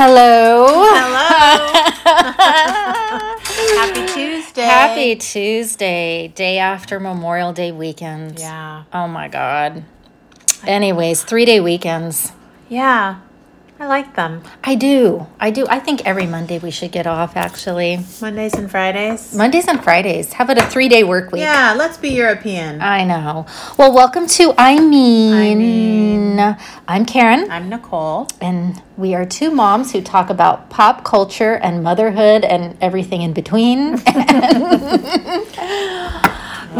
Hello. Hello. Happy Tuesday. Happy Tuesday, day after Memorial Day weekend. Yeah. Oh my God. Anyways, three day weekends. Yeah. I like them. I do. I do. I think every Monday we should get off, actually. Mondays and Fridays. Mondays and Fridays. How about a three day work week? Yeah, let's be European. I know. Well, welcome to I Mean. I'm Karen, I'm Nicole. and we are two moms who talk about pop culture and motherhood and everything in between. we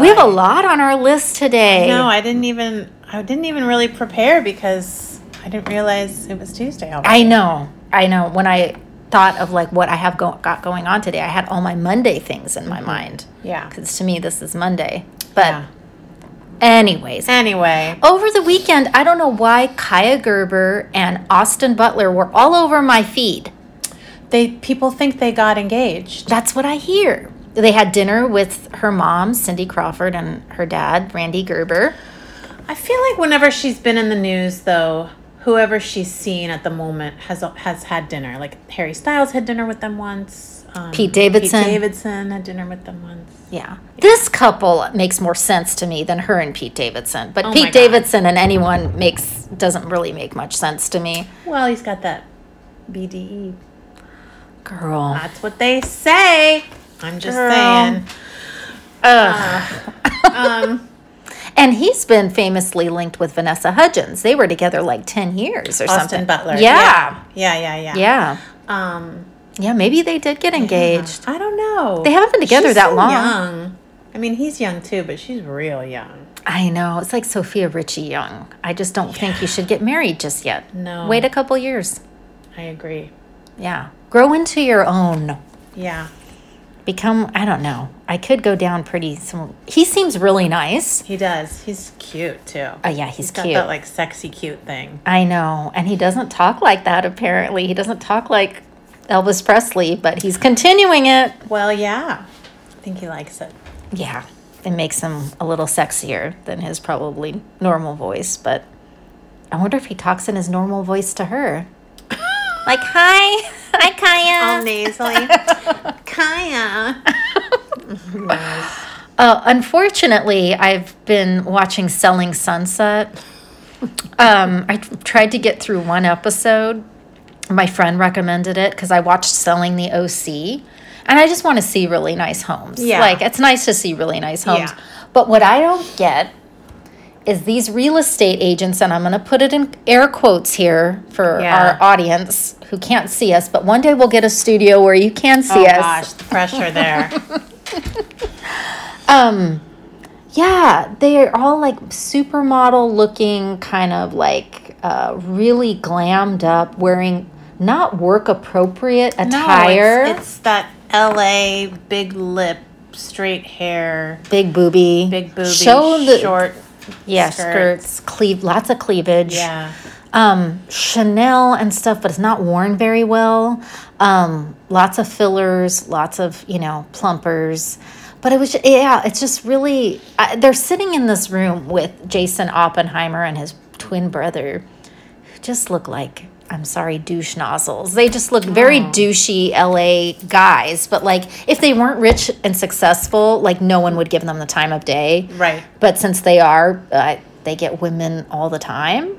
have a lot on our list today. No, I didn't even I didn't even really prepare because I didn't realize it was Tuesday already. I know. I know. When I thought of like what I have go- got going on today, I had all my Monday things in my mm-hmm. mind. yeah. Because to me, this is Monday. But, Yeah. anyways, Anyway, over the weekend, I don't know why Kaia Gerber and Austin Butler were all over my feed. they people think they got engaged. That's what I hear. They had dinner with her mom, Cindy Crawford, and her dad, Randy Gerber. I feel like whenever she's been in the news though, whoever she's seen at the moment has has had dinner. Like Harry Styles had dinner with them once. Um, Pete Davidson. Pete Davidson had dinner with them once. Yeah. This couple makes more sense to me than her and Pete Davidson. But Oh Pete Davidson and anyone makes doesn't really make much sense to me. Well, he's got that BDE. Girl. That's what they say. I'm just Girl. saying. Ugh. Um, And he's been famously linked with Vanessa Hudgens. They were together like 10 years or Austin something. Butler. Yeah. Yeah, yeah, yeah. Yeah. Um, Yeah, maybe they did get engaged. I don't know. They haven't been together She's that so long. Young. I mean, he's young too, but she's real young. I know. It's like Sofia Richie Young. I just don't think you should get married just yet. No. Wait a couple years. I agree. Yeah. Grow into your own. Yeah. Become, I don't know. I could go down pretty. Some, he seems really nice. He does. He's cute too. Oh, yeah, he's he's got cute. that like sexy cute thing. I know. And he doesn't talk like that, apparently. He doesn't talk like Elvis Presley, but he's continuing it. Well, yeah. I think he likes it. Yeah. It makes him a little sexier than his probably normal voice, but I wonder if he talks in his normal voice to her. like, hi. Hi, Kaia. All nasally. Kaia. Uh, unfortunately, I've been watching Selling Sunset. Um, I tried to get through one episode. My friend recommended it because I watched Selling the OC, and I just want to see really nice homes. Yeah. like it's nice to see really nice homes. Yeah. But what I don't get is these real estate agents, and I'm going to put it in air quotes here for Yeah. our audience who can't see us. But one day we'll get a studio where you can see Oh us. gosh, the pressure there. Um, yeah, they're all like supermodel looking, kind of like uh, really glammed up, wearing not work appropriate attire, No, it's, it's that LA big lip, straight hair, big booby, big booby, show the short. Yeah skirts. skirts, cleave, lots of cleavage. Yeah. um, Chanel and stuff, but it's not worn very well. Um, lots of fillers, lots of you know plumpers. But it was yeah, it's just really I, they're sitting in this room with Jason Oppenheimer and his twin brother, who just look like I'm sorry douche nozzles. They just look very douchey LA guys. But like if they weren't rich and successful, like no one would give them the time of day. Right. But since they are, uh, they get women all the time,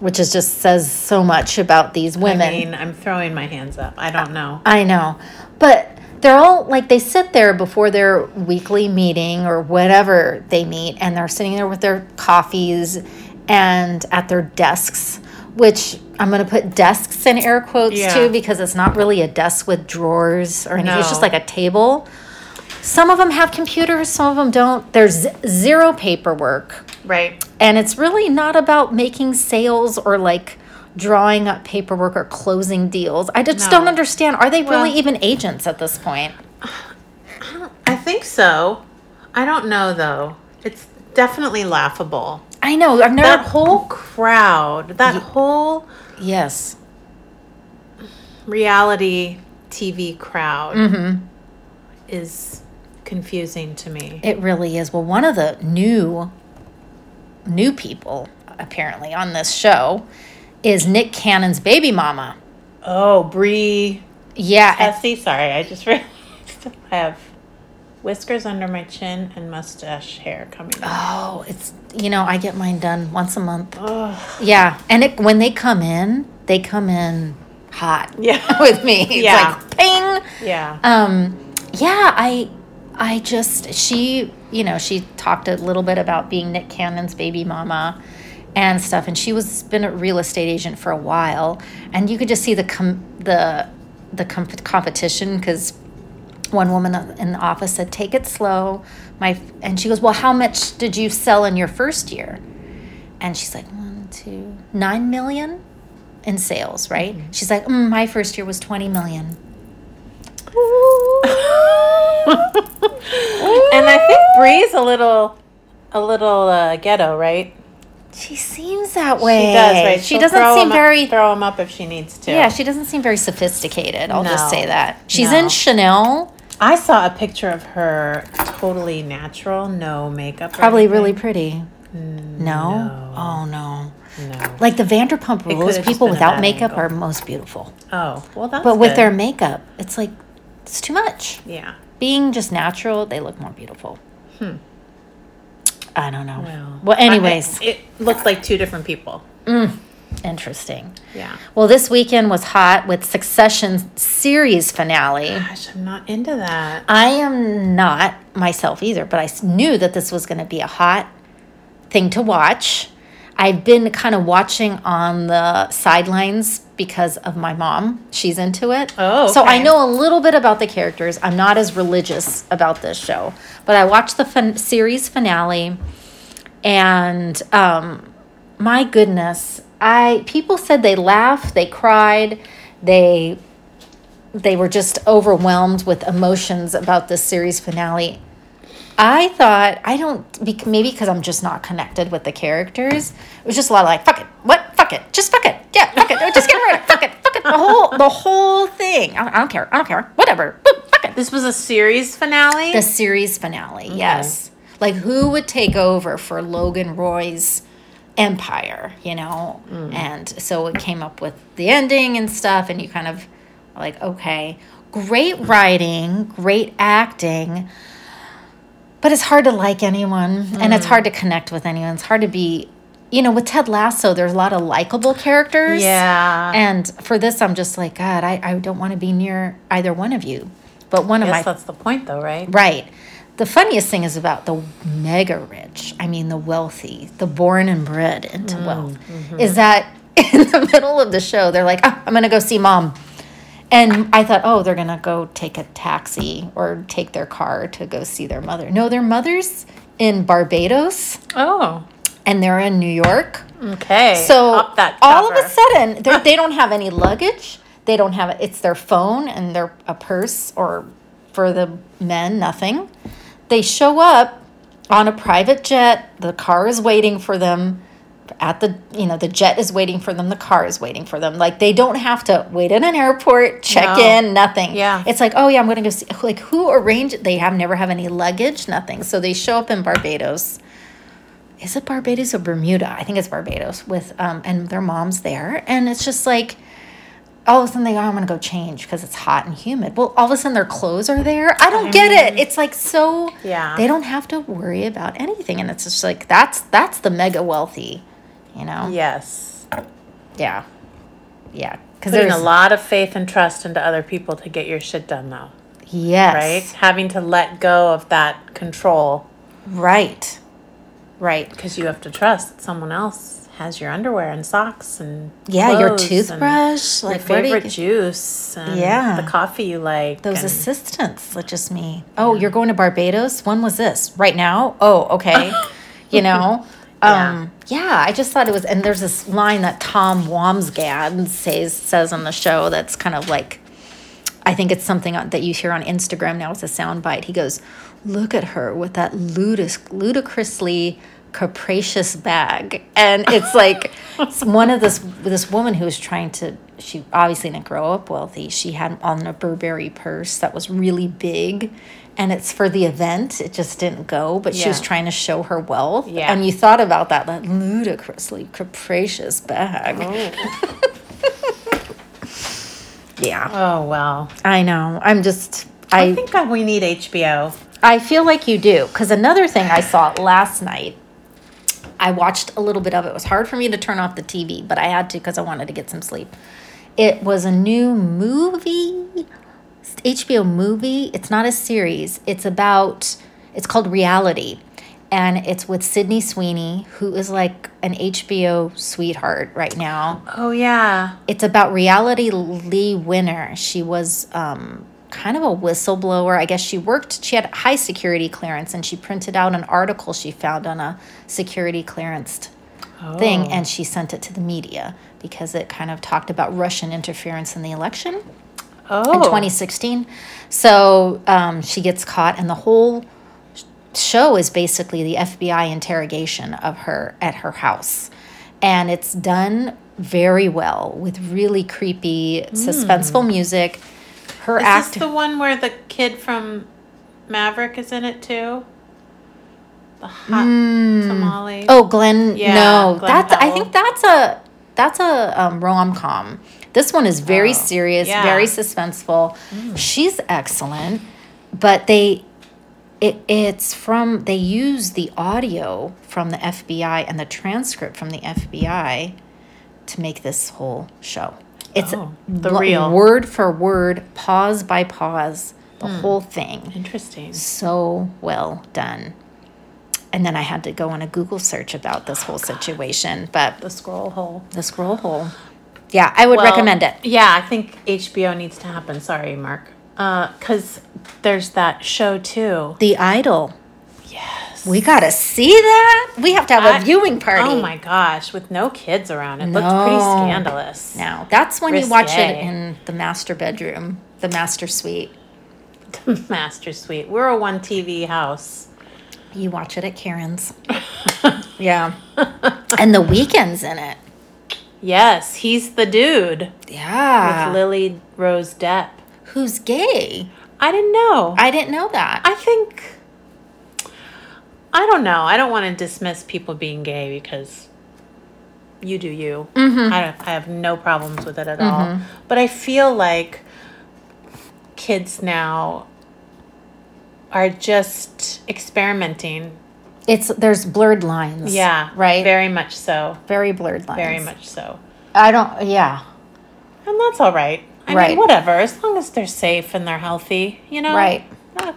which is just says so much about these women. I mean, I'm throwing my hands up. I don't know. I know. But they're all like they sit there before their weekly meeting or whatever they meet and they're sitting there with their coffees and at their desks, which I'm going to put desks in air quotes Yeah. too because it's not really a desk with drawers or anything. It's just like a table. Some of them have computers, some of them don't. There's zero paperwork. Right. And it's really not about making sales or like drawing up paperwork or closing deals. I just No. don't understand. Are they Well- really even agents at this point? I think so. I don't know though. It's definitely laughable. I know. I've never. That whole crowd, that whole yes. reality TV crowd Mm-hmm. is confusing to me. It really is. Well, one of the new new people apparently on this show is Nick Cannon's baby mama. Oh, Bre Yeah, Tessie. Sorry, I just realized I have whiskers under my chin and mustache hair coming. out. oh, it's you know I get mine done once a month. Ugh. Yeah, and it, when they come in, they come in hot. Yeah. with me. It's Yeah. like ping. Yeah. Um, yeah, I, I just she, you know, she talked a little bit about being Nick Cannon's baby mama, and stuff, and she was been a real estate agent for a while, and you could just see the com- the the com- competition because one woman in the office said, "Take it slow." My and she goes, "Well, how much did you sell in your first year?" And she's like, "One, two, nine million in sales, right?" She's like, mm, "My first year was twenty million. and I think Bre's a little, a little uh, ghetto, right? She seems that way. She does, right? She She'll doesn't throw seem 'em up- very. throw him up if she needs to. yeah, she doesn't seem very sophisticated. I'll just say that. She's No. in Chanel, I saw a picture of her totally natural, no makeup. probably really pretty. No? no. Oh no. No. Like the Vanderpump Rules, people without makeup angle. are most beautiful. Oh, well, that's But with good. their makeup, it's like it's too much. yeah. Being just natural, they look more beautiful. Hmm. I don't know. Well, Well, anyways, I- it looked like two different people. Interesting. Yeah. Well, this weekend was hot with Succession series finale. Gosh, I'm not into that. I am not myself either, but I knew that this was going to be a hot thing to watch. I've been kind of watching on the sidelines because of my mom. She's into it. Oh, So I know a little bit about the characters. I'm not as religious about this show, but I watched the fin- series finale and um, my goodness, I people said they laughed, they cried, they they were just overwhelmed with emotions about this series finale. I thought I don't maybe because I'm just not connected with the characters. It was just a lot of like fuck it, what fuck it, just fuck it, yeah, fuck it, just get rid of it, fuck it, fuck it, the whole the whole thing. I don't, I don't care, I don't care, whatever, Boop, fuck it. This was a series finale. The series finale, mm-hmm. yes. Like who would take over for Logan Roy's empire, you know? Mm. And so it came up with the ending and stuff, and you kind of like, okay, great writing, great acting, but it's hard to like anyone, and it's mm. hard to connect with anyone. It's hard to be, you know, with Ted Lasso, there's a lot of likable characters. yeah. And for this, I'm just like, God, I, I don't want to be near either one of you. But one I of my. that's the point, though, right? Right. The funniest thing is about the mega rich, I mean, the wealthy, the born and bred into wealth, is that in the middle of the show, they're like, oh, I'm going to go see mom. And I thought, oh, they're going to go take a taxi or take their car to go see their mother. No, their mother's in Barbados Oh, and they're in New York. okay. So all of a sudden, they don't have any luggage. They don't have it's their phone and their a purse or for the men nothing. They show up on a private jet. The car is waiting for them at the you know the jet is waiting for them. The car is waiting for them. Like they don't have to wait in an airport, check No. in, nothing. Yeah. it's like oh yeah, I'm going to go see. Like who arranged? They have never have any luggage, nothing. So they show up in Barbados is it Barbados or Bermuda? I think it's Barbados with um and their mom's there and it's just like all of a sudden they go, I'm gonna go change because it's hot and humid. Well, all of a sudden their clothes are there. I don't I get it. Mm-hmm. It's like so Yeah. they don't have to worry about anything and it's just like that's that's the mega wealthy, you know? Yes. Yeah. Yeah. Because there's a lot of faith and trust into other people to get your shit done, though. yes. Right? Having to let go of that control Right. Right. because you have to trust someone else has your underwear and socks and Yeah, your toothbrush, your like where do you favorite juice, and Yeah. the coffee you like. Those and- assistants, that just me. Oh, you're going to Barbados? When was this? Right now? Oh, okay. you know? Um, yeah, I just thought it was, and there's this line that Tom Wambsgans says says on the show that's kind of like, I think it's something that you hear on Instagram now. It's a soundbite. He goes, "Look at her with that ludis- ludicrously capacious bag," and it's like it's one of this this woman who was trying to. She obviously didn't grow up wealthy. She had on a Burberry purse that was really big, and it's for the event. It just didn't go, but she was trying to show her wealth. Yeah. And you thought about that, that ludicrously capricious bag. Oh. Yeah, Oh well. I know. I'm just I, I think that we need HBO. I feel like you do because another thing I saw last night. I watched a little bit of it. It was hard for me to turn off the TV, but I had to because I wanted to get some sleep. It was a new movie, HBO movie. It's not a series. It's about. It's called Reality, and it's with Sydney Sweeney, who is like an HBO sweetheart right now. Oh yeah. It's about Reality Leigh Winner. She was um, kind of a whistleblower. I guess she worked, she had high security clearance and she printed out an article she found on a security clearance Oh. thing and she sent it to the media because it kind of talked about Russian interference in the election Oh. in 2016. So um, she gets caught, and the whole show is basically the FBI interrogation of her at her house. And it's done very well with really creepy, suspenseful music. Her Is act. this the one where the kid from Maverick is in it too? The hot tamale. oh, Glen. Yeah, no, Glen that's. I think that's a that's a um, rom com. This one is very Oh, serious, yeah. very suspenseful. She's excellent, but they it, it's from they use the audio from the FBI and the transcript from the FBI to make this whole show. It's Oh, the real. word for word, pause by pause, the Hmm. whole thing Interesting. so well done. And then I had to go on a Google search about this whole situation, but The scroll hole. the scroll hole. Yeah, I would Well, recommend it. Yeah, I think HBO needs to happen. Sorry, Mark. Because there's that show too. The Idol. Yes. We got to see that. We have to have a I- viewing party. Oh my gosh, with no kids around, it looked pretty scandalous. Now, that's when you watch it in the master bedroom, the master suite. The master Suite. We're a one TV house. You watch it at Karen's. yeah. and the Weeknd's in it. Yes, he's the dude Yeah. with Lily Rose Depp. Who's gay? I didn't know. I didn't know that. I think I don't know. I don't want to dismiss people being gay because you do you. Mm-hmm. I, I have no problems with it at all. But I feel like kids now are just experimenting. it's there's blurred lines. Yeah, Right. Very much so. Very blurred lines. Very much so. I don't. Yeah. And that's all right. I Right. mean, whatever. As long as they're safe and they're healthy, you know. Right.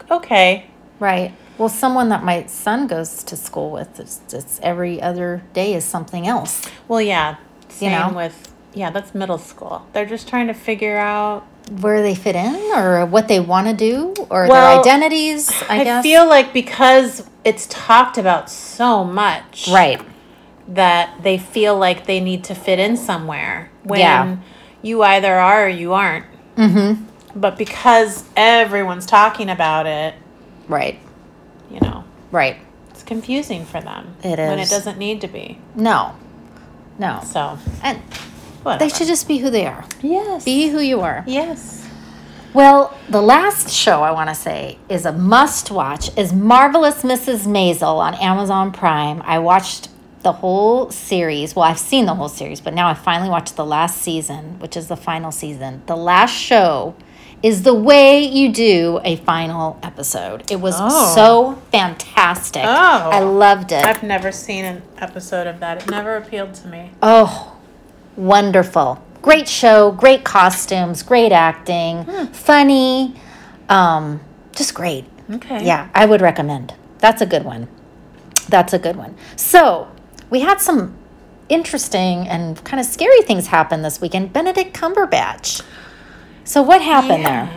Okay. Right. Well, someone that my son goes to school with, it's, it's every other day is something else. Well, yeah. Same know? with yeah. That's middle school. They're just trying to figure out. Where they fit in, or what they want to do, or Well, their identities. I, I, guess. feel like because it's talked about so much, right. that they feel like they need to fit in somewhere when Yeah. you either are or you aren't. Mm-hmm. But because everyone's talking about it, Right. You know, Right. it's confusing for them. It when is. it doesn't need to be. No. No. So And whatever. they should just be who they are. yes. Be who you are. yes. Well, the last show I want to say is a must watch is Marvelous Mrs. Maisel on Amazon Prime. I watched the whole series. Well, I've seen the whole series, but now I finally watched the last season, which is the final season. The last show is the way you do a final episode. It was Oh. so fantastic. Oh. I loved it. I've never seen an episode of that. It never appealed to me. Oh, wonderful. Great show, great costumes, great acting, funny, um, just great. Okay. Yeah, I would recommend. That's a good one. That's a good one. So, we had some interesting and kind of scary things happen this weekend. Benedict Cumberbatch. So, what happened there?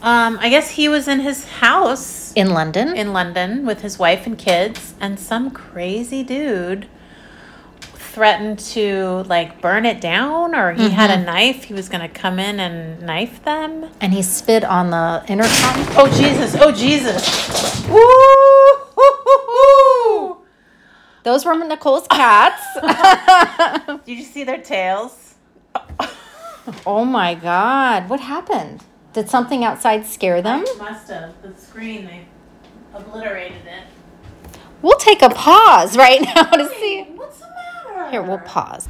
Um, I guess he was in his house In London? in London with his wife and kids, and some crazy dude threatened to like burn it down, or he had a knife. He was going to come in and knife them. and he spit on the intercom. Oh Jesus! Oh Jesus! Woo! Those were Nicole's cats. Did you see their tails? Oh my God. What happened? Did something outside scare them? Must have the screen. They obliterated it. We'll take a pause right now to see. What's the matter? Here, we'll pause.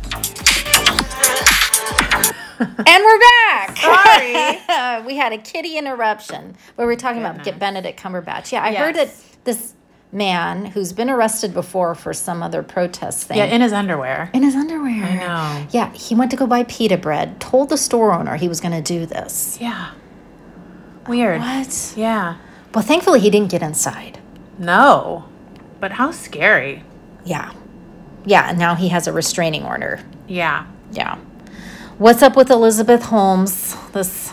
And we're back. Sorry. we had a kitty interruption where we were talking about get Benedict Cumberbatch. Yeah, I heard that this man who's been arrested before for some other protest thing Yeah, in his underwear. in his underwear. I know. Yeah, he went to go buy pita bread, told the store owner he was going to do this. Yeah. Weird. What? Yeah. Well, thankfully he didn't get inside. No. But how scary. Yeah. Yeah, and now he has a restraining order. Yeah. Yeah. What's up with Elizabeth Holmes? This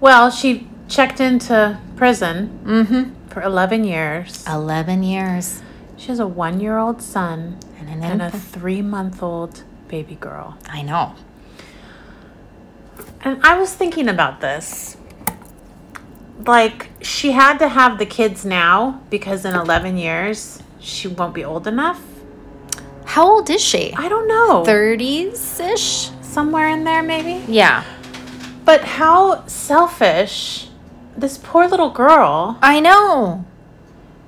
Well, she checked into prison mm-hmm. For 11 years. 11 years She has a one year old son and an and a three month old baby girl. I know. And I was thinking about this. Like, she had to have the kids now because in 11 years she won't be old enough. How old is she? I don't know. 30s ish? Somewhere in there, maybe. Yeah. But how selfish. This poor little girl. I know.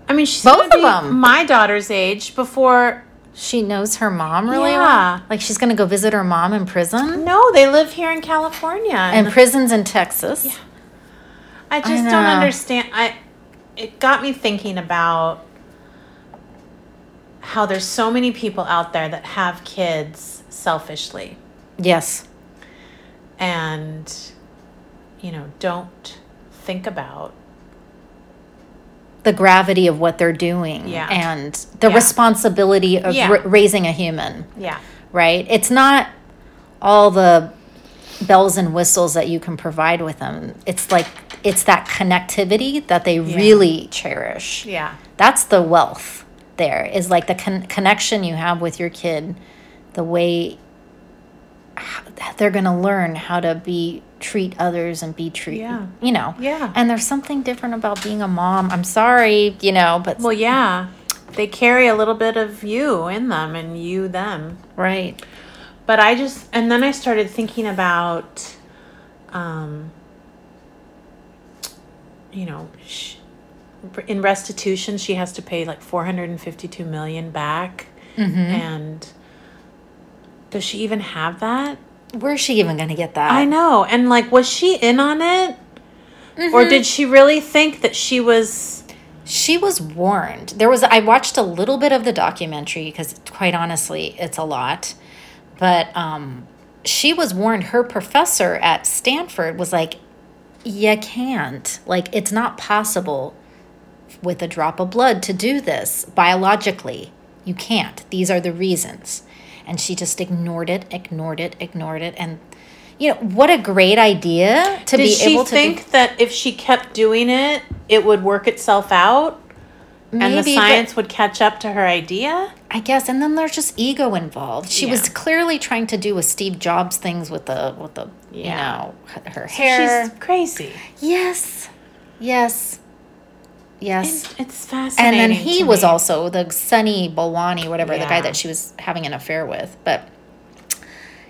I mean, she's Both of them. my daughter's age before. She knows her mom really Yeah. well. Like she's going to go visit her mom in prison. No, they live here in California. And prisons in Texas. Yeah. I just don't understand. I it got me thinking about how there's so many people out there that have kids selfishly Yes. and you know, don't think about The gravity of what they're doing Yeah. and the Yeah. responsibility of Yeah. ra- raising a human, yeah. right? It's not all the bells and whistles that you can provide with them. It's like it's that connectivity that they really cherish. Yeah. That's the wealth there is like the con- connection you have with your kid, the way they're going to learn how to be treat others and be treated, Yeah. you know. Yeah. And there's something different about being a mom. I'm sorry, you know, but Well, yeah. They carry a little bit of you in them and you them. right. But I just, and then I started thinking about, um, you know, sh- in restitution, she has to pay like 452 million back. Mm-hmm. And does she even have that? Where's she even going to get that? I know. And like, was she in on it? Or did she really think that she was, She was warned. There was I watched a little bit of the documentary because quite honestly, it's a lot. But um she was warned her professor at Stanford was like you can't. Like it's not possible with a drop of blood to do this biologically. You can't. These are the reasons. And she just ignored it, ignored it, ignored it and you know, what a great idea to did be able to think that if she kept doing it, it would work itself out? be, and the science would catch up to her idea? I guess, and then there's just ego involved. She was clearly trying to do with Steve Jobs things with the with the you know her hair. She's crazy. yes, yes, yes. It's, fascinating. And then he was me. also the Sunny Balwani, whatever the guy that she was having an affair with. But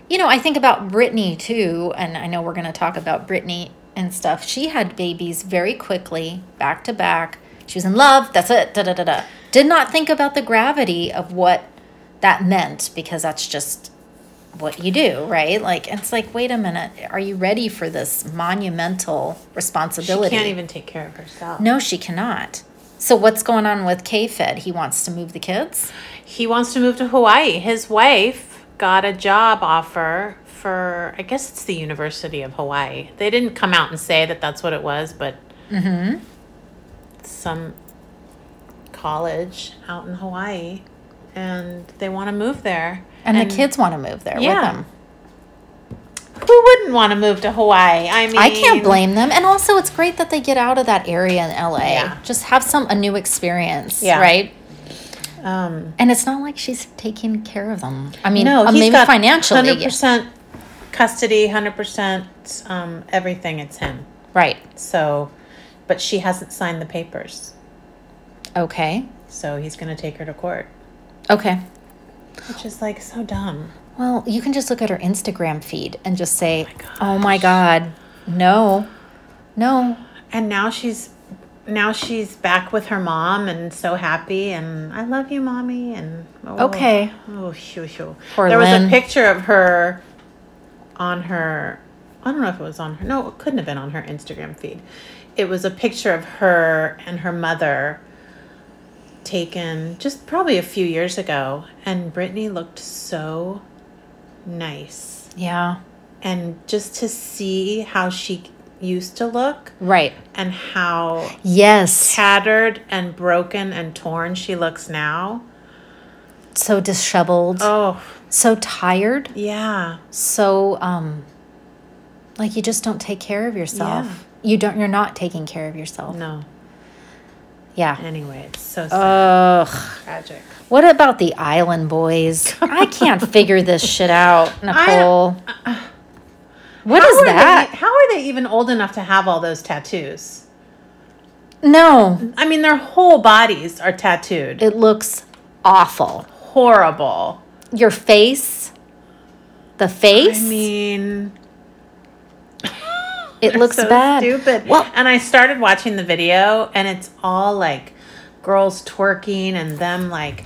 you know, I think about Britney too, and I know we're going to talk about Britney and stuff. She had babies very quickly, back to back. She was in love. That's it. Da da da da. Did not think about the gravity of what that meant because that's just what you do, right? Like it's like, wait a minute, are you ready for this monumental responsibility? She can't even take care of herself. No, she cannot. So what's going on with K-Fed? He wants to move the kids. He wants to move to Hawaii. His wife got a job offer for, I guess it's the University of Hawaii. They didn't come out and say that that's what it was, but Mm-hmm. some college out in Hawaii. And they want to move there. And, the kids want to move there Yeah. with them. Who wouldn't want to move to Hawaii? I mean, I can't blame them. And also, it's great that they get out of that area in LA. Yeah. Just have some a new experience, Yeah. right? Um, And it's not like she's taking care of them. I mean, no, uh, he's maybe got financially, hundred percent custody, hundred percent um, everything. It's him. right? So, but she hasn't signed the papers, Okay, so he's going to take her to court, okay. Which is like so dumb. Well, you can just look at her Instagram feed and just say, Oh "Oh my God, no, no." And now she's now she's back with her mom and so happy and I love you, mommy. And oh, Okay. oh, shoo, shoo. Poor there was a picture of her on her I don't know if it was on her. No, it couldn't have been on her Instagram feed. It was a picture of her and her mother taken just probably a few years ago. And Britney looked so nice. Yeah. And just to see how she used to look Right. and how Yes. tattered and broken and torn she looks now. So disheveled. Oh, So tired. yeah. So um like you just don't take care of yourself. You don't you're not taking care of yourself. No. Yeah. Anyway, it's so sad. Ugh. tragic. What about the island boys? I can't figure this shit out, Nicole. Uh, what How is are that? They, how are they even old enough to have all those tattoos? No, I mean, their whole bodies are tattooed. it looks awful. Horrible. Your face, the face? I mean, it they're looks so bad. Stupid. Well, and I started watching the video, and it's all like girls twerking and them like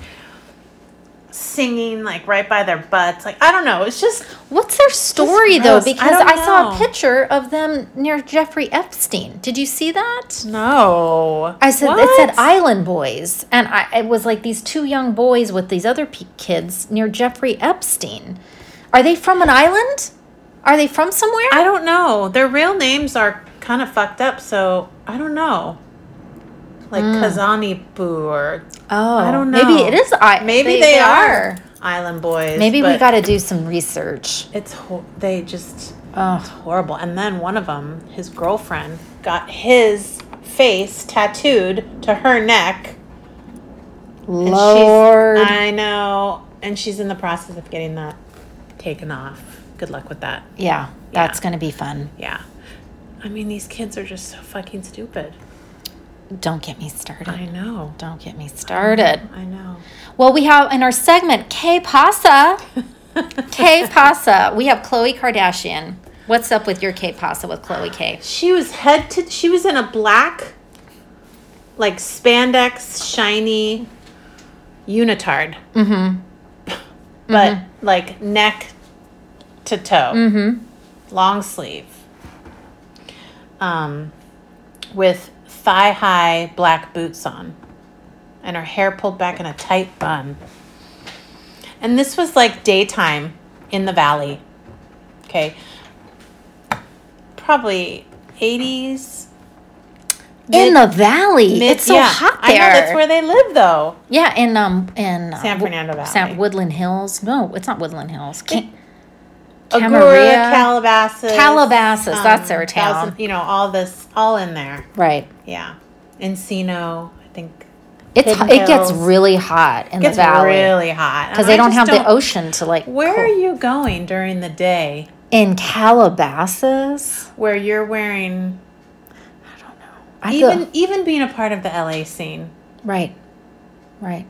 singing like right by their butts. Like I don't know. It's just what's their story though? gross. I Because I, saw a picture of them near Jeffrey Epstein. Did you see that? no. I said it said Island Boys, and I it was like these two young boys with these other kids near Jeffrey Epstein. Are they from an island? Are they from somewhere? I don't know. Their real names are kind of fucked up, so I don't know. Like hmm. Kazani Boo or oh, I don't know. Maybe it is. I maybe they, are. Island Boys. Maybe we got to do some research. It's ho- they just Oh, horrible. And then one of them, his girlfriend, got his face tattooed to her neck. Lord. I know, and she's in the process of getting that taken off. Good luck with that. yeah, that's Yeah. going to be fun. Yeah. I mean, these kids are just so fucking stupid. Don't get me started. I know. Don't get me started. I know. Well, we have in our segment Que Pasa. Que Pasa. We have Khloe Kardashian. What's up with your Que Pasa with Khloe K? She was head to. She was in a black, like spandex, shiny unitard, Mm-hmm. but like neck to toe, Mm-hmm. long sleeve, um, with thigh high black boots on, and her hair pulled back in a tight bun. And this was like daytime in the valley. Okay. Probably 80s. In the valley. mid- it's so yeah. hot I there. know that's where they live though. yeah, in um in uh, San Fernando Valley. San Woodland Hills. No, it's not Woodland Hills. Ca- Agoura, Camarillo. Calabasas. um, Calabasas, that's their town. Thousand- you know, all this, all in there. right. Yeah. Encino, I think. It's Hidden it gets really hot in Gets the valley really hot. because they don't have the ocean to like. Where cool- are you going during the day in Calabasas? where you're wearing I don't know. I even feel- even being a part of the LA scene? Right. Right.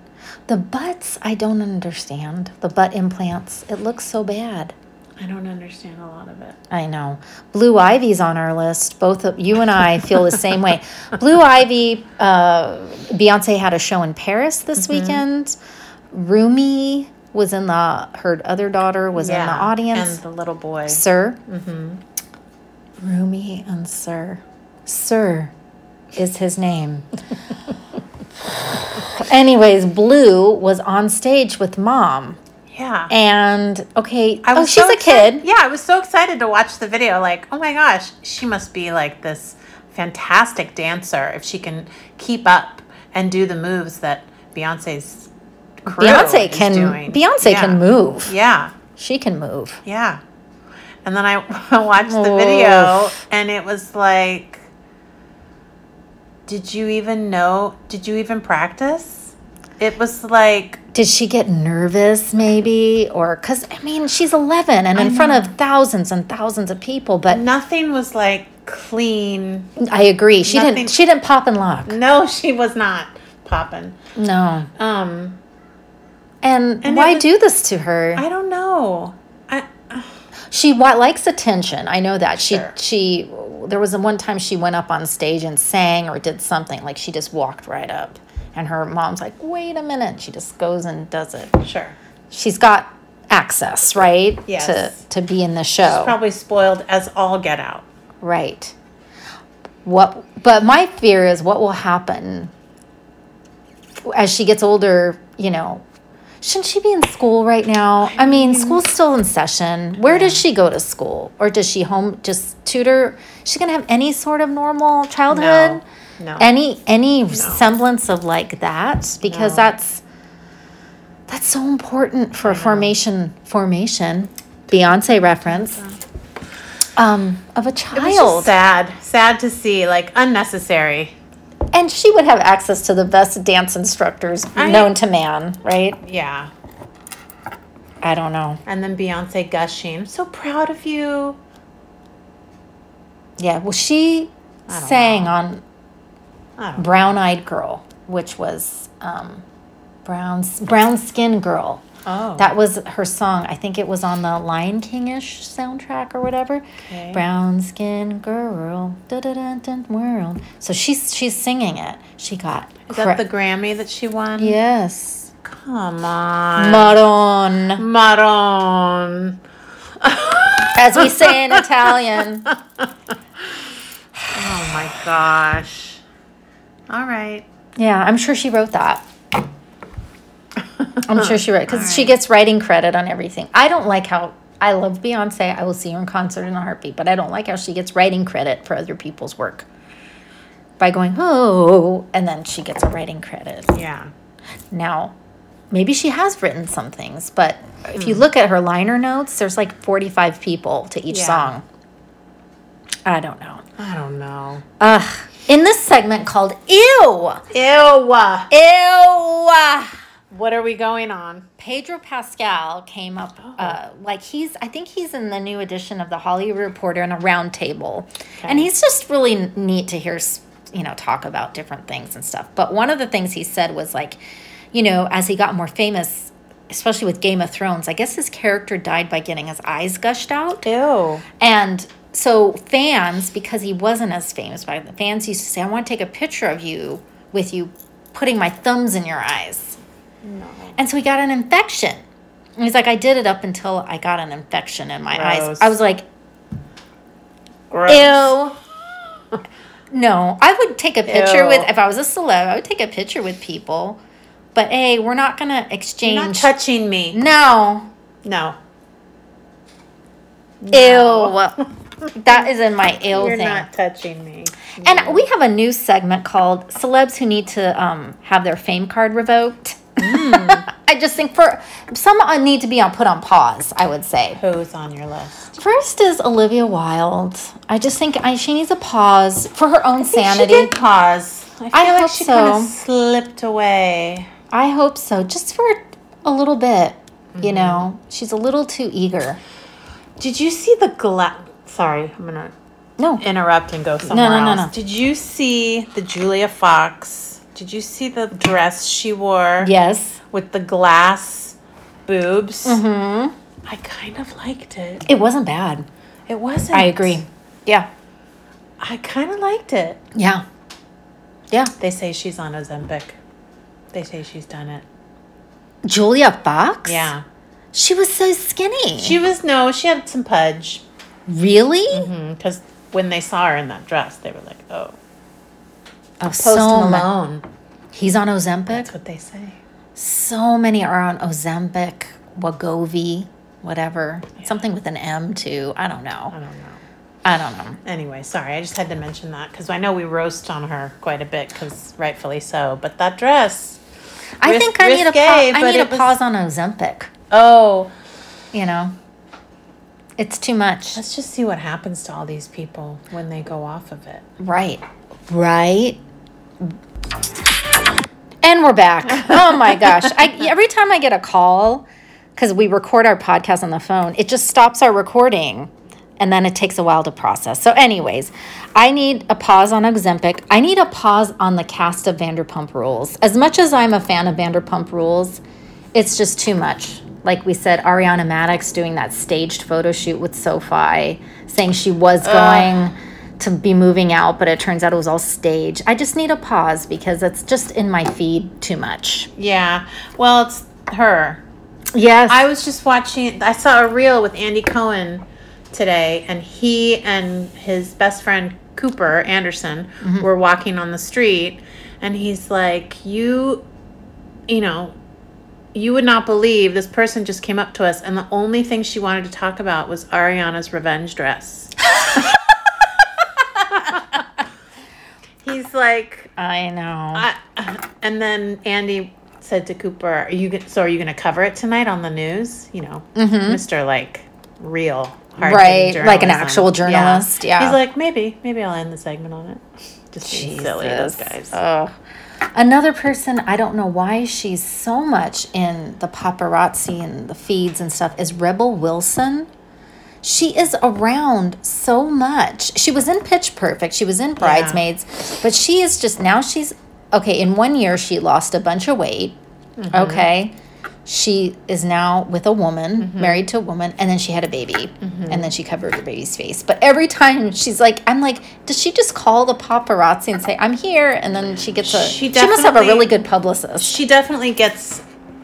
The butts, I don't understand. The butt implants, it looks so bad. I don't understand a lot of it. I know. Blue Ivy's on our list. Both of you and I feel the same way. Blue Ivy, uh, Beyonce had a show in Paris this weekend. Rumi was in the, her other daughter was in the audience. And the little boy. Sir. Rumi and Sir. Sir is his name. Anyways, Blue was on stage with mom. Yeah. And okay, I oh, she's so a excited- kid. Yeah, I was so excited to watch the video. Like, oh my gosh, she must be like this fantastic dancer if she can keep up and do the moves that Beyonce's Beyonce is can doing. Beyonce Yeah. can move. Yeah, She can move. yeah. And then I watched the video, and it was like, did you even know? Did you even practice? It was like Did she get nervous maybe or cuz I mean, she's 11 and in front of thousands and thousands of people, but nothing was like clean. I agree. She Nothing- didn't she didn't pop and lock. No, she was not popping. No. Um, And, And why was- do this to her? I don't know. I she likes attention. I know that. She Sure. she there was a one time she went up on stage and sang or did something like she just walked right up and her mom's like, "Wait a minute." She just goes and does it. sure. She's got access, right? Yes. To to be in the show. Probably spoiled as all get out. Right. What but my fear is what will happen as she gets older, you know. Shouldn't she be in school right now? I mean, school's still in session. Where does she go to school? Or does she home just tutor? Is she gonna have any sort of normal childhood? No. Any any semblance of like that? Because No. that's that's so important for formation formation. Beyonce reference. Um, of a It was just child. sad. Sad to see, like unnecessary. And she would have access to the best dance instructors I- known to man, right? Yeah. I don't know. And then Beyonce gushing. I'm so proud of you. Yeah, well, she sang know. on I Brown Eyed Girl, which was um, brown brown skin girl. Oh. That was her song. I think it was on the Lion King ish soundtrack or whatever. Okay. Brown skin girl, da da da da world. So she's she's singing it. She got Is that cra- the Grammy that she won? yes, Come on. Maron, Maron. as we say in Italian. Oh my gosh. All right. Yeah, I'm sure she wrote that. I'm sure she wrote because All she gets writing credit on everything. I don't like how I love Beyonce. I will see her in concert in a heartbeat, but I don't like how she gets writing credit for other people's work by going oh, and then she gets a writing credit. Yeah. Now, maybe she has written some things, but if you hmm. look at her liner notes, there's like 45 people to each Yeah. song. I don't know. I don't know. Ugh. In this segment called Ew, Ew. Ew. What are we going on? Pedro Pascal came up, uh, like he's, I think he's in the new edition of the Hollywood Reporter and a round table. And he's just really neat to hear, you know, talk about different things and stuff. But one of the things he said was like, you know, as he got more famous, especially with Game of Thrones, I guess his character died by getting his eyes gushed out. Ew. And so fans, because he wasn't as famous back then, fans used to say, I want to take a picture of you with you putting my thumbs in your eyes. No. And so he got an infection. And he's like, I did it up until I got an infection in my eyes. I was like, Gross. ew. no, I would take a picture Ew. with, if I was a celeb, I would take a picture with people. But hey, we're not going to You're not exchange. touching me. no. No. Ew. that is in my ill You're thing. not touching me. And we have a new segment called Celebs Who Need to um, Have Their Fame Card Revoked. I just think for some need to be on put on pause, I would say. Who's on your list? First is Olivia Wilde. I just think I, she needs a pause for her own She sanity. did pause. I feel I like hope she kind of slipped away. I hope so, just for a little bit. Mm-hmm. You know, she's a little too eager. Did you see the glass? Sorry, I'm gonna No, interrupt and go somewhere no, no, else. no. Did you see the Julia Fox? Did you see the dress she wore yes. with the glass boobs? hmm I kind of liked it. It wasn't bad. It wasn't. I agree. Yeah. I kind of liked it. Yeah. Yeah. They say she's on Ozempic. They say she's done it. Julia Fox? Yeah. She was so skinny. She was no. She had some pudge. Really? Mm-hmm, because when they saw her in that dress, they were like, "Oh, Oh, Post so ma- Malone." He's on Ozempic. That's what they say. So many are on Ozempic, Wegovy, whatever. Something with an M too. I don't know. I don't know. I don't know. Anyway, sorry. I just had to mention that because I know we roast on her quite a bit, because rightfully so. But that dress. I think I need a pa- I need a was- pause on Ozempic. Oh, You know, it's too much. let's just see what happens to all these people when they go off of it. Right. Right. And we're back. Oh my gosh. I every time I get a call cuz we record our podcast on the phone, it just stops our recording and then it takes a while to process. So anyways, I need a pause on Ozempic. I need a pause on the cast of Vanderpump Rules. As much as I'm a fan of Vanderpump Rules, it's just too much. Like we said, Ariana Madix doing that staged photo shoot with SoFi, saying she was going to be moving out, but it turns out it was all staged. I just need a pause because it's just in my feed too much. Yeah. Well, it's her. Yes. I was just watching. I saw a reel with Andy Cohen today, and he and his best friend Cooper Anderson mm-hmm. were walking on the street, and he's like, "You, you know." You would not believe this person just came up to us, and the only thing she wanted to talk about was Ariana's revenge dress. He's like, I know. I, and then Andy said to Cooper, "Are you so? Are you going to cover it tonight on the news? You know, mm-hmm. Mister like real hard Right, like an actual journalist, yeah. He's like, maybe, maybe I'll end the segment on it. Just being silly, those guys. Ugh. Another person, I don't know why she's so much in the paparazzi and the feeds and stuff, is Rebel Wilson. She is around so much. She was in Pitch Perfect, she was in Bridesmaids, but she is just now she's okay. In one year, she lost a bunch of weight. Mm-hmm. Okay. She is now with a woman, mm-hmm. married to a woman, and then she had a baby, mm-hmm. and then she covered her baby's face. But every time she's like, I'm like, does she just call the paparazzi and say, I'm here? And then she gets a, She she, must have a really good publicist. She definitely gets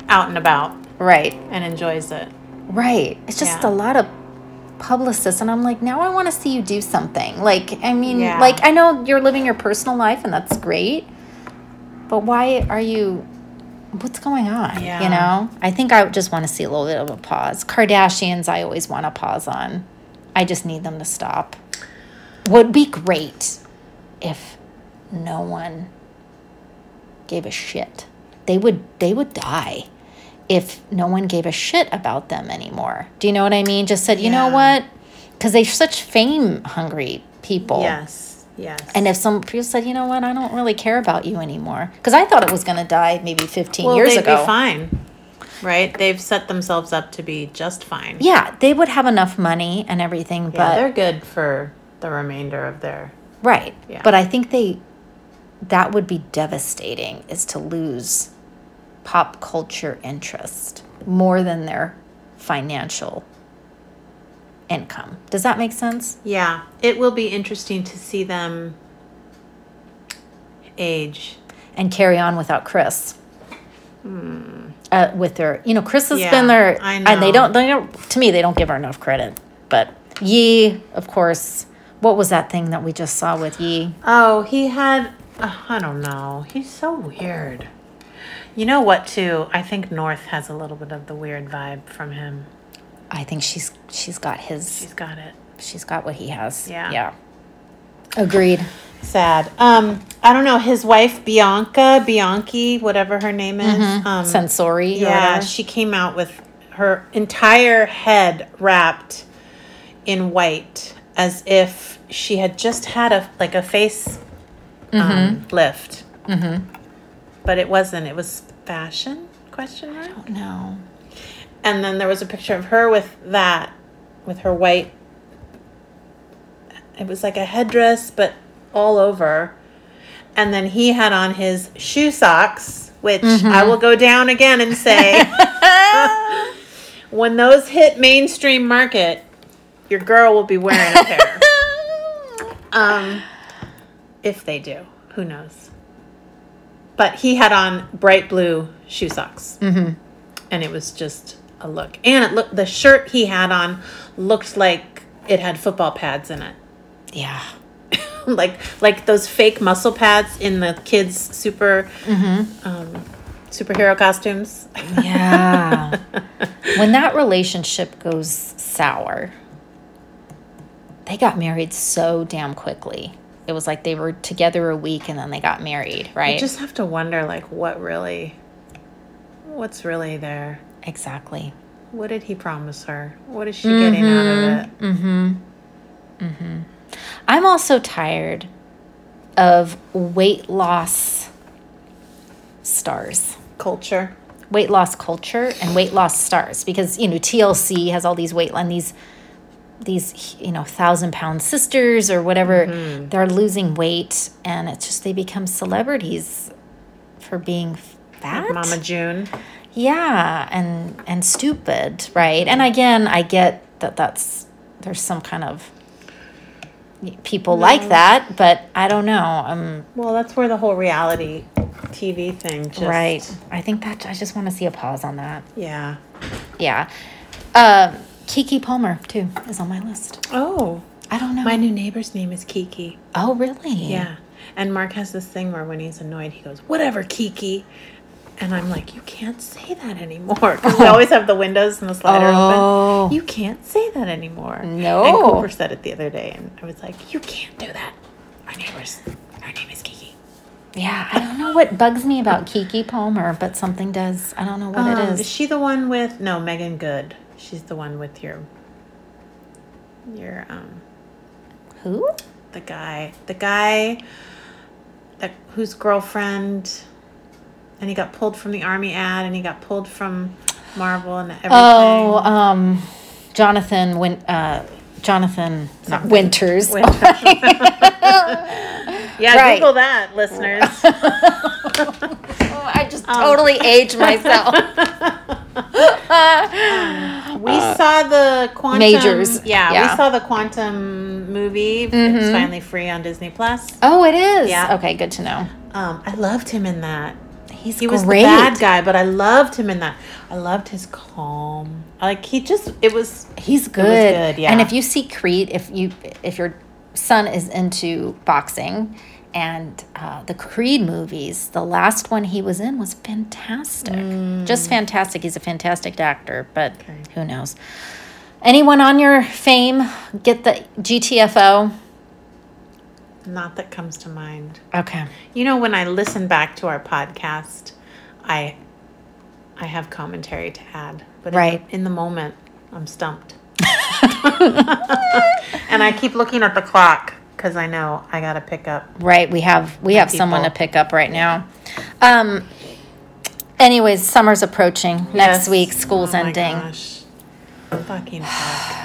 out and about Right, and enjoys it. right. It's just Yeah. a lot of publicists. And I'm like, now I want to see you do something. Like, I mean, Yeah. like, I know you're living your personal life, and that's great. But why are you what's going on? Yeah. You know? I think I just want to see a little bit of a pause. Kardashians, I always want to pause on. I just need them to stop. Would be great if no one gave a shit. They would they would die if no one gave a shit about them anymore. Do you know what I mean? Just said, you know what? Because they're such fame hungry people. Yes, yes. And if some people said, you know what, I don't really care about you anymore, because I thought it was going to die maybe 15 well, years ago. they'd ago. be fine, right? They've set themselves up to be just fine. Yeah, they would have enough money and everything, Yeah, but they're good for the remainder of their. right. Yeah. But I think they that would be devastating is to lose pop culture interest more than their financial income. Does that make sense? Yeah, it will be interesting to see them age. And carry on without Kris. Uh, with their, you know, Kris has Hmm. Yeah, been there, I and they don't. They don't. To me, they don't give her enough credit. But Ye, of course, what was that thing that we just saw with Ye? Oh, he had. Uh, I don't know. He's so weird. You know what? Too, I think North has a little bit of the weird vibe from him. I think she's she's got his. She's got it. She's got what he has. Yeah. Yeah. Agreed. Sad. Um, I don't know. His wife Bianca, Bianchi, whatever her name is. Um, Censori. Yeah, whatever. she came out with her entire head wrapped in white, as if she had just had a like a face um, lift. Mm-hmm. But it wasn't. It was fashion? Question mark. No. And then there was a picture of her with that, with her white. It was like a headdress, but all over. And then he had on his shoe socks, which I will go down again and say, when those hit mainstream market, your girl will be wearing a pair. um, if they do, who knows? But he had on bright blue shoe socks, mm-hmm. and it was just a look. And it looked the shirt he had on looked like it had football pads in it, Yeah. like like those fake muscle pads in the kids' super um, superhero costumes. Yeah. when that relationship goes sour, they got married so damn quickly. It was like they were together a week and then they got married, right? I just have to wonder, like, what really, what's really there? Exactly. What did he promise her? What is she getting out of it? Mm-hmm. Mm-hmm. I'm also tired of weight loss stars. Culture. weight loss culture and weight loss stars because you know TLC has all these weight and these these you know thousand pound sisters or whatever they're losing weight and it's just they become celebrities for being fat Like Mama June. Yeah and and stupid right and again i get that that's there's some kind of people like that but i don't know um Well, that's where the whole reality TV thing. Just, right. I think that I just want to see a pause on that. Yeah. Yeah. Um, Keke Palmer too is on my list. Oh, I don't know. my new neighbor's name is Kiki. oh, really? Yeah. And Mark has this thing where when he's annoyed, he goes, "Whatever, Kiki." And I'm like, you can't say that anymore. Because we always have the windows and the slider Oh. open. You can't say that anymore. No. And Cooper said it the other day, and I was like, you can't do that. Our neighbors, our name is Kiki. Yeah. I don't know what bugs me about Keke Palmer, but something does. I don't know what Um, it Is is. she the one with no Meagan Good? She's the one with your your um Who? the guy the guy that whose girlfriend and he got pulled from the army ad and he got pulled from Marvel and everything. Oh, um, Jonathan Win. Uh, Jonathan not Something. Winters. Win- yeah, Right. Google that, listeners. Oh, I just totally aged myself. we saw the quantum Majors, Yeah, yeah. we saw the quantum movie. It's finally free on Disney Plus. oh, it is. Yeah. Okay, good to know. Um, I loved him in that. He's He was great. the bad guy, but I loved him in that. I loved his calm. Like he just, it was. He's good. good, yeah. And if you see Creed, if you if your son is into boxing, and uh, the Creed movies, the last one he was in was fantastic, just fantastic. He's a fantastic actor, but Okay. who knows? Anyone on your fame get the GTFO? Not that comes to mind. Okay. You know, when I listen back to our podcast, I, I have commentary to add, but in the- Right. in the, moment, I'm stumped. and I keep looking at the clock because I know I got to pick up. Right, we have we have someone to pick up right now. Um anyways, summer's approaching. Next Yes. week school's Oh my ending. gosh. Fucking fuck.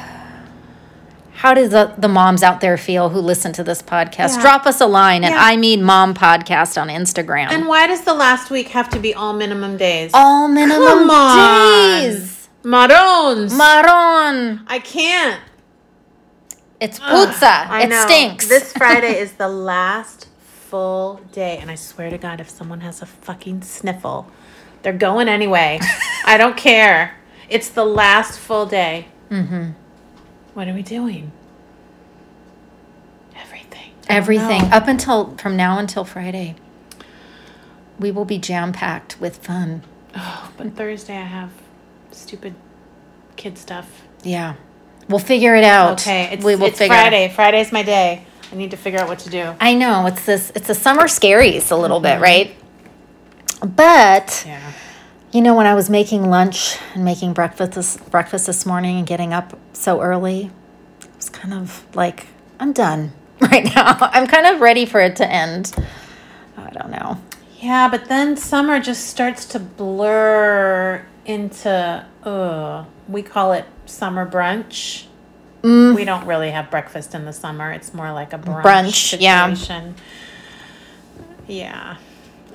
How does the, the moms out there feel who listen to this podcast? Yeah. Drop us a line at Yeah. I mean mom podcast on Instagram. And why does the last week have to be all minimum days? all minimum days. Marons. Maron. I can't. It's puzza. I it know. stinks. This Friday is the last full day, and I swear to God, if someone has a fucking sniffle, they're going anyway. I don't care. It's the last full day. Mm-hmm. What are we doing? Everything. Everything know. up until from now until Friday. We will be jam packed with fun. Oh, but Thursday I have stupid kid stuff. Yeah. We'll figure it out. Okay, it's, we will it's figure it. Friday. Friday's my day. I need to figure out what to do. I know it's this. It's a summer scaries a little bit, mm-hmm. right? But Yeah. You know, when I was making lunch and making breakfast this breakfast this morning and getting up so early, it was kind of like I'm done right now. I'm kind of ready for it to end. I don't know. Yeah, but then summer just starts to blur into uh we call it summer brunch. We don't really have breakfast in the summer. It's more like a brunch, Brunch, yeah. situation. Yeah.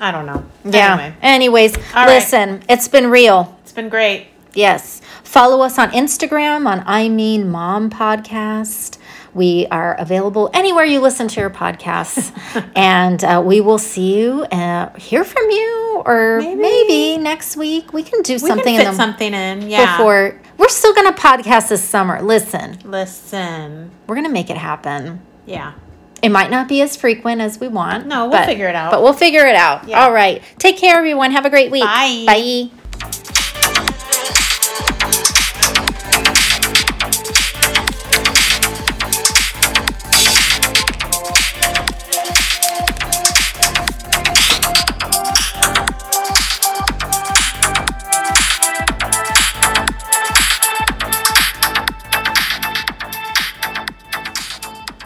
I don't know. Yeah. Anyway, Anyways, All right. listen, it's been real. it's been great. Yes. Follow us on Instagram on I Mean Mom Podcast. We are available anywhere you listen to your podcasts. and uh, we will see you, uh, hear from you, or maybe. Maybe. next week we can do We something can fit in the, something in. Yeah. before. We're still going to podcast this summer. Listen, Listen. we're going to make it happen. Yeah. It might not be as frequent as we want. No, we'll figure it out. But we'll figure it out. Yeah. All right. Take care, everyone. Have a great week. Bye. Bye.